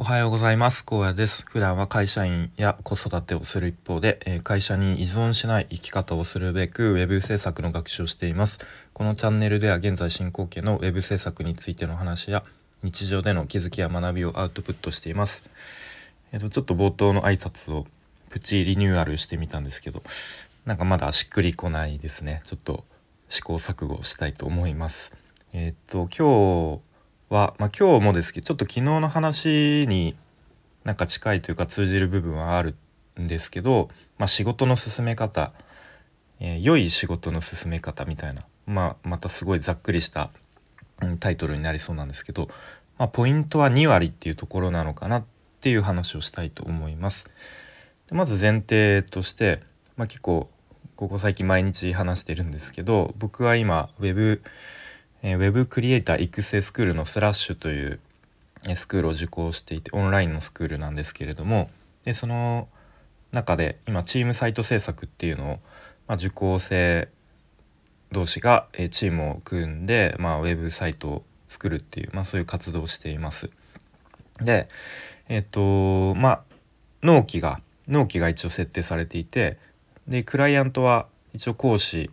おはようございます。高野です。普段は会社員や子育てをする一方でえ会社に依存しない生き方をするべくウェブ制作の学習をしています。このチャンネルでは現在進行形のウェブ制作についての話や日常での気づきや学びをアウトプットしています。えっ、とちょっと冒頭の挨拶をプチリニューアルしてみたんですけどなんかまだしっくりこないですね。ちょっと試行錯誤したいと思います。えっ、と今日は、まあ、今日もですけどちょっと昨日の話になんか近いというか通じる部分はあるんですけど、まあ、仕事の進め方、えー良い仕事の進め方みたいな、まあ、またすごいざっくりしたタイトルになりそうなんですけど、まあ、ポイントは2割っていうところなのかなっていう話をしたいと思います。でまず前提として、まあ、結構ここ最近毎日話してるんですけど僕は今ウェブえーウェブクリエイター育成スクールのスラッシュというスクールを受講していてオンラインのスクールなんですけれどもでその中で今チームサイト制作っていうのを、まあ、受講生同士がチームを組んで、まあ、ウェブサイトを作るっていう、まあ、そういう活動をしています。でえっ、とまあ納期が納期が一応設定されていてでクライアントは一応講師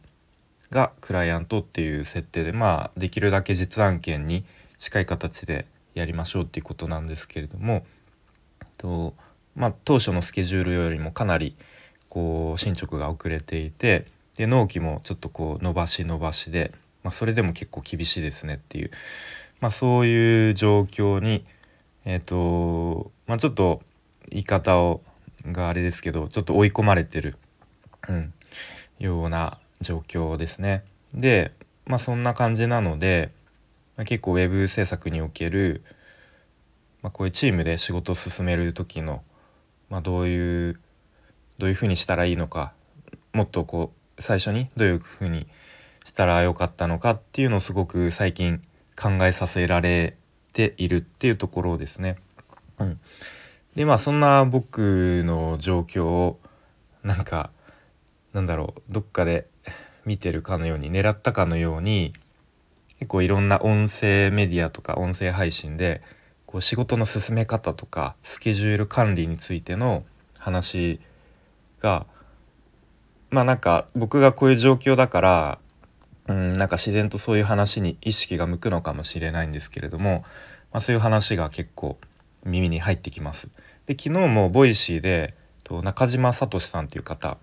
がクライアントっていう設定でまあできるだけ実案件に近い形でやりましょうっていうことなんですけれどもと、まあ、当初のスケジュールよりもかなりこう進捗が遅れていてで納期もちょっとこう伸ばし伸ばしで、まあ、それでも結構厳しいですねっていう、まあ、そういう状況にえっ、とまあちょっと言い方をがあれですけどちょっと追い込まれてる、うん、ような状況ですね。でまあそんな感じなので、まあ、結構ウェブ制作における、まあ、こういうチームで仕事を進める時の、まあ、どういうどういうふうにしたらいいのかもっとこう最初にどういうふうにしたらよかったのかっていうのをすごく最近考えさせられているっていうところですね。うん、でまあそんな僕の状況をなんかなんだろうどっかで見てるかのように狙ったかのように結構いろんな音声メディアとか音声配信でこう仕事の進め方とかスケジュール管理についての話がまあなんか僕がこういう状況だからうんなんか自然とそういう話に意識が向くのかもしれないんですけれども、まあ、そういう話が結構耳に入ってきます。で昨日も Voicy でと中島聡さんという方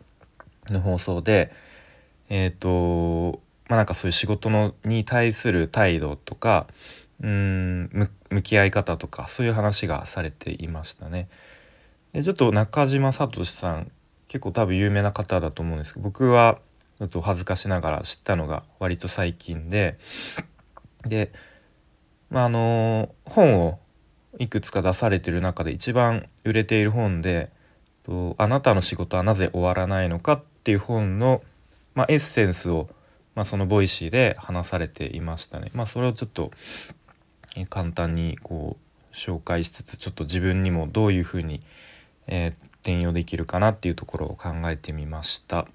の放送でえっ、とまあなんかそういう仕事のに対する態度とかうん向き合い方とかそういう話がされていましたね。でちょっと中島聡さん結構多分有名な方だと思うんですけど僕はちょっと恥ずかしながら知ったのが割と最近ででまああの本をいくつか出されてる中で一番売れている本で「とあなたの仕事はなぜ終わらないのか」っていう本の、まあ、エッセンスを、まあ、その Voicy で話されていましたね。まあ、それをちょっと簡単にこう紹介しつつちょっと自分にもどういうふうに、えー転用できるかなっていうところを考えてみました。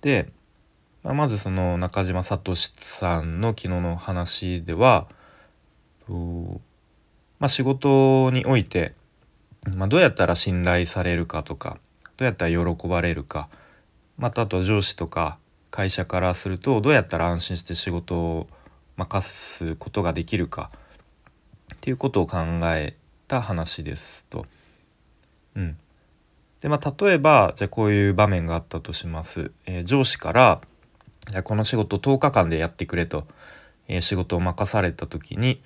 で、まあまずその中島聡さんの昨日の話ではまあ、仕事において、まあ、どうやったら信頼されるかとかどうやったら喜ばれるかまたあと上司とか会社からするとどうやったら安心して仕事を任すことができるかっていうことを考えた話ですと。うん、でまあ例えばじゃあこういう場面があったとします。えー上司からじゃこの仕事10日間でやってくれと、えー仕事を任された時に、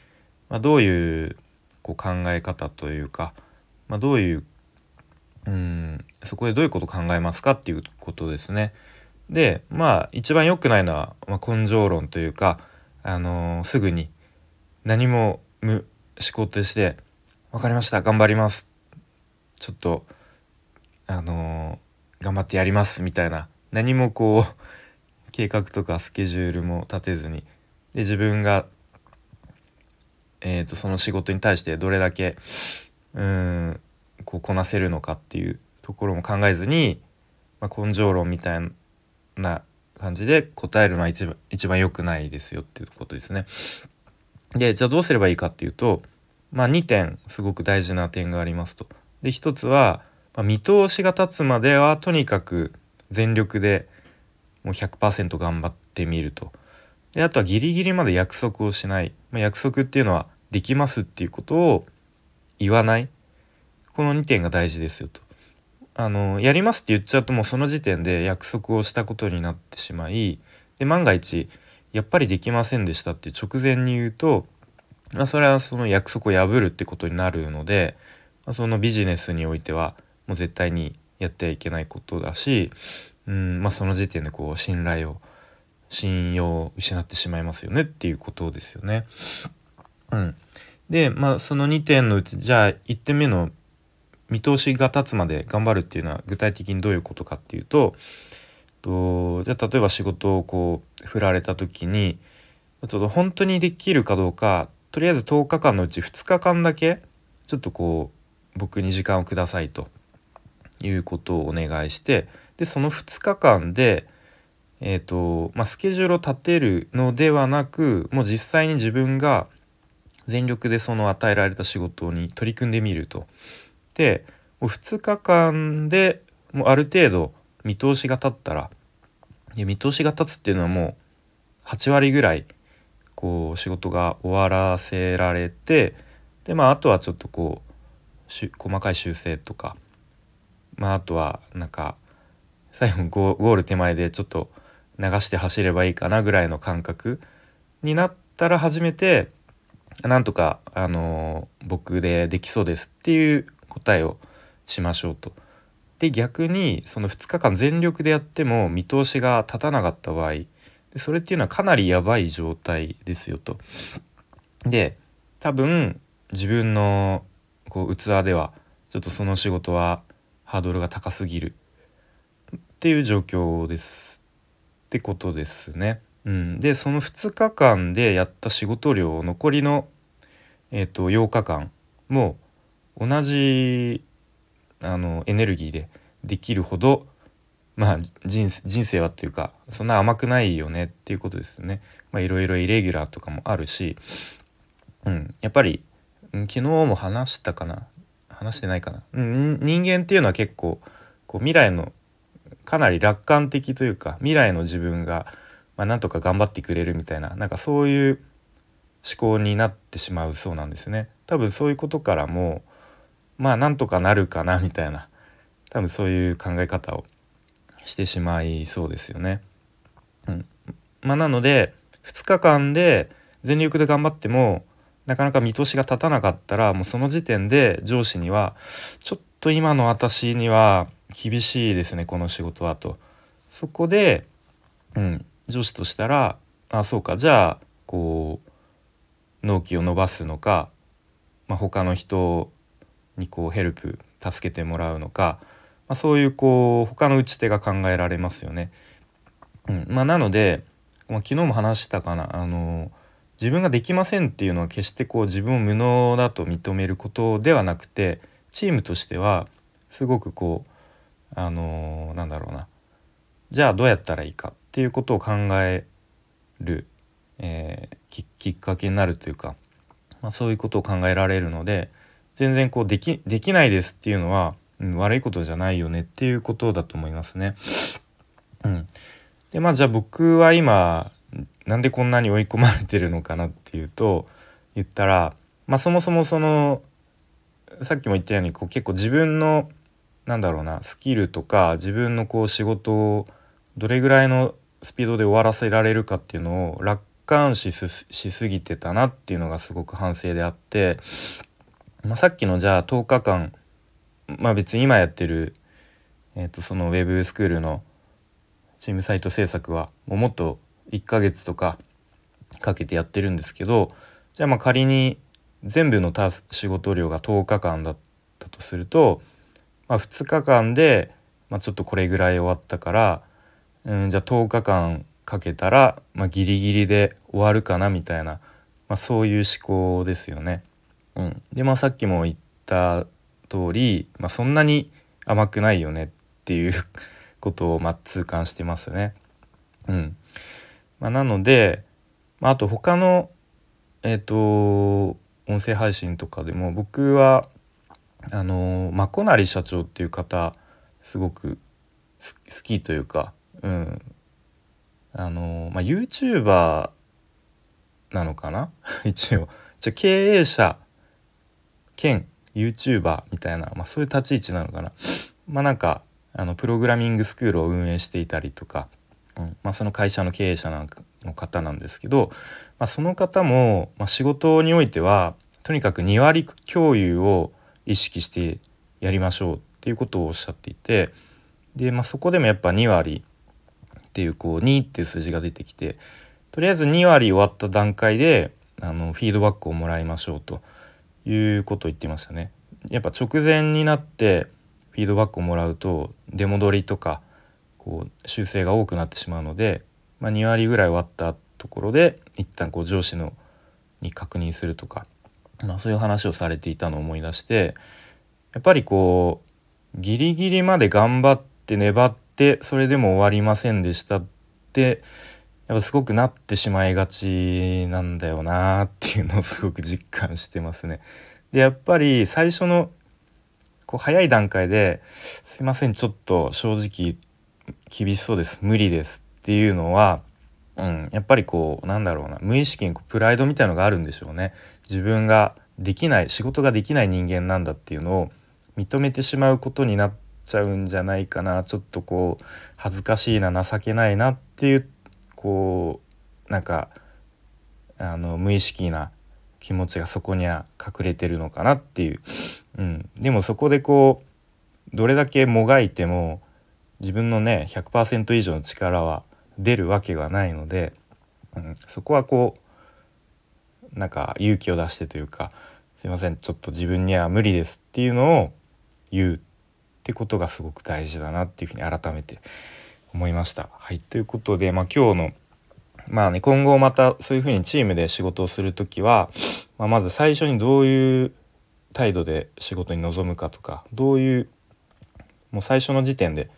まあ、どういうこう考え方というか、まあ、どういううんそこでどういうこと考えますかっていうことですね。でまあ一番良くないのは、まあ、根性論というか、あのーすぐに何も無思考として「分かりました頑張ります」ちょっとあのー頑張ってやりますみたいな。何もこう計画とかスケジュールも立てずに。で自分がえー、とその仕事に対してどれだけうんこうこなせるのかっていうところも考えずに、まあ、根性論みたいな感じで答えるのは一番一番良くないですよっていうことですね。でじゃあどうすればいいかっていうとまあ、2点すごく大事な点がありますと。で1つは、まあ、見通しが立つまではとにかく全力でもう100%頑張ってみると。であとはギリギリまで約束をしない、まあ、約束っていうのはできますっていうことを言わないこの2点が大事ですよと。あのやりますって言っちゃうともうその時点で約束をしたことになってしまいで万が一やっぱりできませんでしたって直前に言うと、まあ、それはその約束を破るってことになるので、まあ、そのビジネスにおいてはもう絶対にやってはいけないことだし、うんまあ、その時点でこう信頼を信用を失ってしまいますよねっていうことですよね。うん、でまあその2点のうちじゃあ1点目の見通しが立つまで頑張るっていうのは具体的にどういうことかっていうととじゃあ例えば仕事をこう振られた時にちょっと本当にできるかどうかとりあえず10日間のうち2日間だけちょっとこう僕に時間をくださいということをお願いしてでその2日間で、えーとまあ、スケジュールを立てるのではなくもう実際に自分が全力でその与えられた仕事に取り組んでみると。でもう2日間でもうある程度見通しが立ったら見通しが立つっていうのはもう8割ぐらいこう仕事が終わらせられてでまああとはちょっとこう細かい修正とかまああとはなんか最後ゴール手前でちょっと流して走ればいいかなぐらいの感覚になったら初めてなんとか、あの僕でできそうですっていう答えをしましょうと。で逆にその2日間全力でやっても見通しが立たなかった場合でそれっていうのはかなりやばい状態ですよと。で多分自分のこう器ではちょっとその仕事はハードルが高すぎるっていう状況ですってことですね。うん、でその2日間でやった仕事量残りの、えーと、8日間も同じあのエネルギーでできるほどまあ人生はっていうかそんな甘くないよねっていうことですよね。まあ、いろいろイレギュラーとかもあるし、うん、やっぱり昨日も話したかな？話してないかな、うん、人間っていうのは結構こう未来のかなり楽観的というか未来の自分がまあ、なんとか頑張ってくれるみたいななんかそういう思考になってしまうそうなんですね。多分そういうことからもまあなんとかなるかなみたいな多分そういう考え方をしてしまいそうですよね。うんまあ、なので2日間で全力で頑張ってもなかなか見通しが立たなかったらもうその時点で上司にはちょっと今の私には厳しいですねこの仕事はと。そこで、うん、女子としたらあそうかじゃあこう納期を伸ばすのか、まあ、他の人にこうヘルプ助けてもらうのか、まあ、そういうこう他の打ち手が考えられますよね。うん。まあ、なので、まあ、昨日も話したかな。あの自分ができませんっていうのは決してこう自分を無能だと認めることではなくてチームとしてはすごくこうあのなんだろうな。じゃあどうやったらいいかっていうことを考える、えー、きっかけになるというか、まあ、そういうことを考えられるので全然こうできできないですっていうのは、うん、悪いことじゃないよねっていうことだと思いますね。うん、でまあじゃあ僕は今なんでこんなに追い込まれてるのかなっていうと言ったら、まあ、そもそもそのさっきも言ったようにこう結構自分のなんだろうなスキルとか自分のこう仕事をどれぐらいのスピードで終わらせられるかっていうのを楽観視しすぎてたなっていうのがすごく反省であって、まあ、さっきのじゃあ10日間まあ別に今やってる、えー、とそのウェブスクールのチームサイト制作はもうもっと1ヶ月とかかけてやってるんですけどじゃあまあ仮に全部のタス仕事量が10日間だったとすると、まあ、2日間で、まあ、ちょっとこれぐらい終わったからうん、じゃあ10日間かけたら、まあ、ギリギリで終わるかなみたいな、まあ、そういう思考ですよね。うん、でまあさっきも言った通り、まあ、そんなに甘くないよねっていう ことをまあ痛感してますね。うん。まあ、なので、まあ、あと他の、えーと音声配信とかでも僕はあのまこなり社長っていう方すごく好きというか、うん。あのまあ、YouTuber なのかな？一応。じゃ経営者兼 YouTuber みたいな、まあ、そういう立ち位置なのかな。まあなんかあのプログラミングスクールを運営していたりとか、うんまあ、その会社の経営者の方なんですけど、まあ、その方も、まあ、仕事においてはとにかく2割共有を意識してやりましょうっていうことをおっしゃっていてで、まあ、そこでもやっぱ2割っていうこう2っていう数字が出てきてとりあえず2割終わった段階であのフィードバックをもらいましょうということを言ってましたね。やっぱ直前になってフィードバックをもらうと出戻りとかこう修正が多くなってしまうので、まあ、2割ぐらい終わったところで一旦こう上司のに確認するとか、まあ、そういう話をされていたのを思い出してやっぱりこうギリギリまで頑張って粘ってそれでも終わりませんでしたってやっぱすごくなってしまいがちなんだよなっていうのをすごく実感してますね。でやっぱり最初のこう早い段階で「すいませんちょっと正直厳しそうです無理です」っていうのは、うん、やっぱりこうなんだろうな無意識にこうプライドみたいのがあるんでしょうね。自分ができない仕事ができない人間なんだっていうのを認めてしまうことになっちゃうんじゃないかなちょっとこう恥ずかしいな情けないなっていうこうなんかあの無意識な気持ちがそこには隠れてるのかなっていう、うん、でもそこでこうどれだけもがいても自分のね100%以上の力は出るわけがないので、うん、そこはこうなんか勇気を出してというか「すいませんちょっと自分には無理です」っていうのを言うってことがすごく大事だなっていうふうに改めて思いました。はいということで、まあ、今日のまあね今後またそういうふうにチームで仕事をする時は、まあ、まず最初にどういう態度で仕事に臨むかとかどういうもう最初の時点で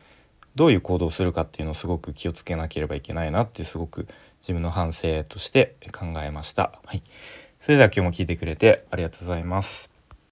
どういう行動をするかっていうのをすごく気をつけなければいけないなってすごく自分の反省として考えました。はい、それでは今日も聞いてくれてありがとうございます。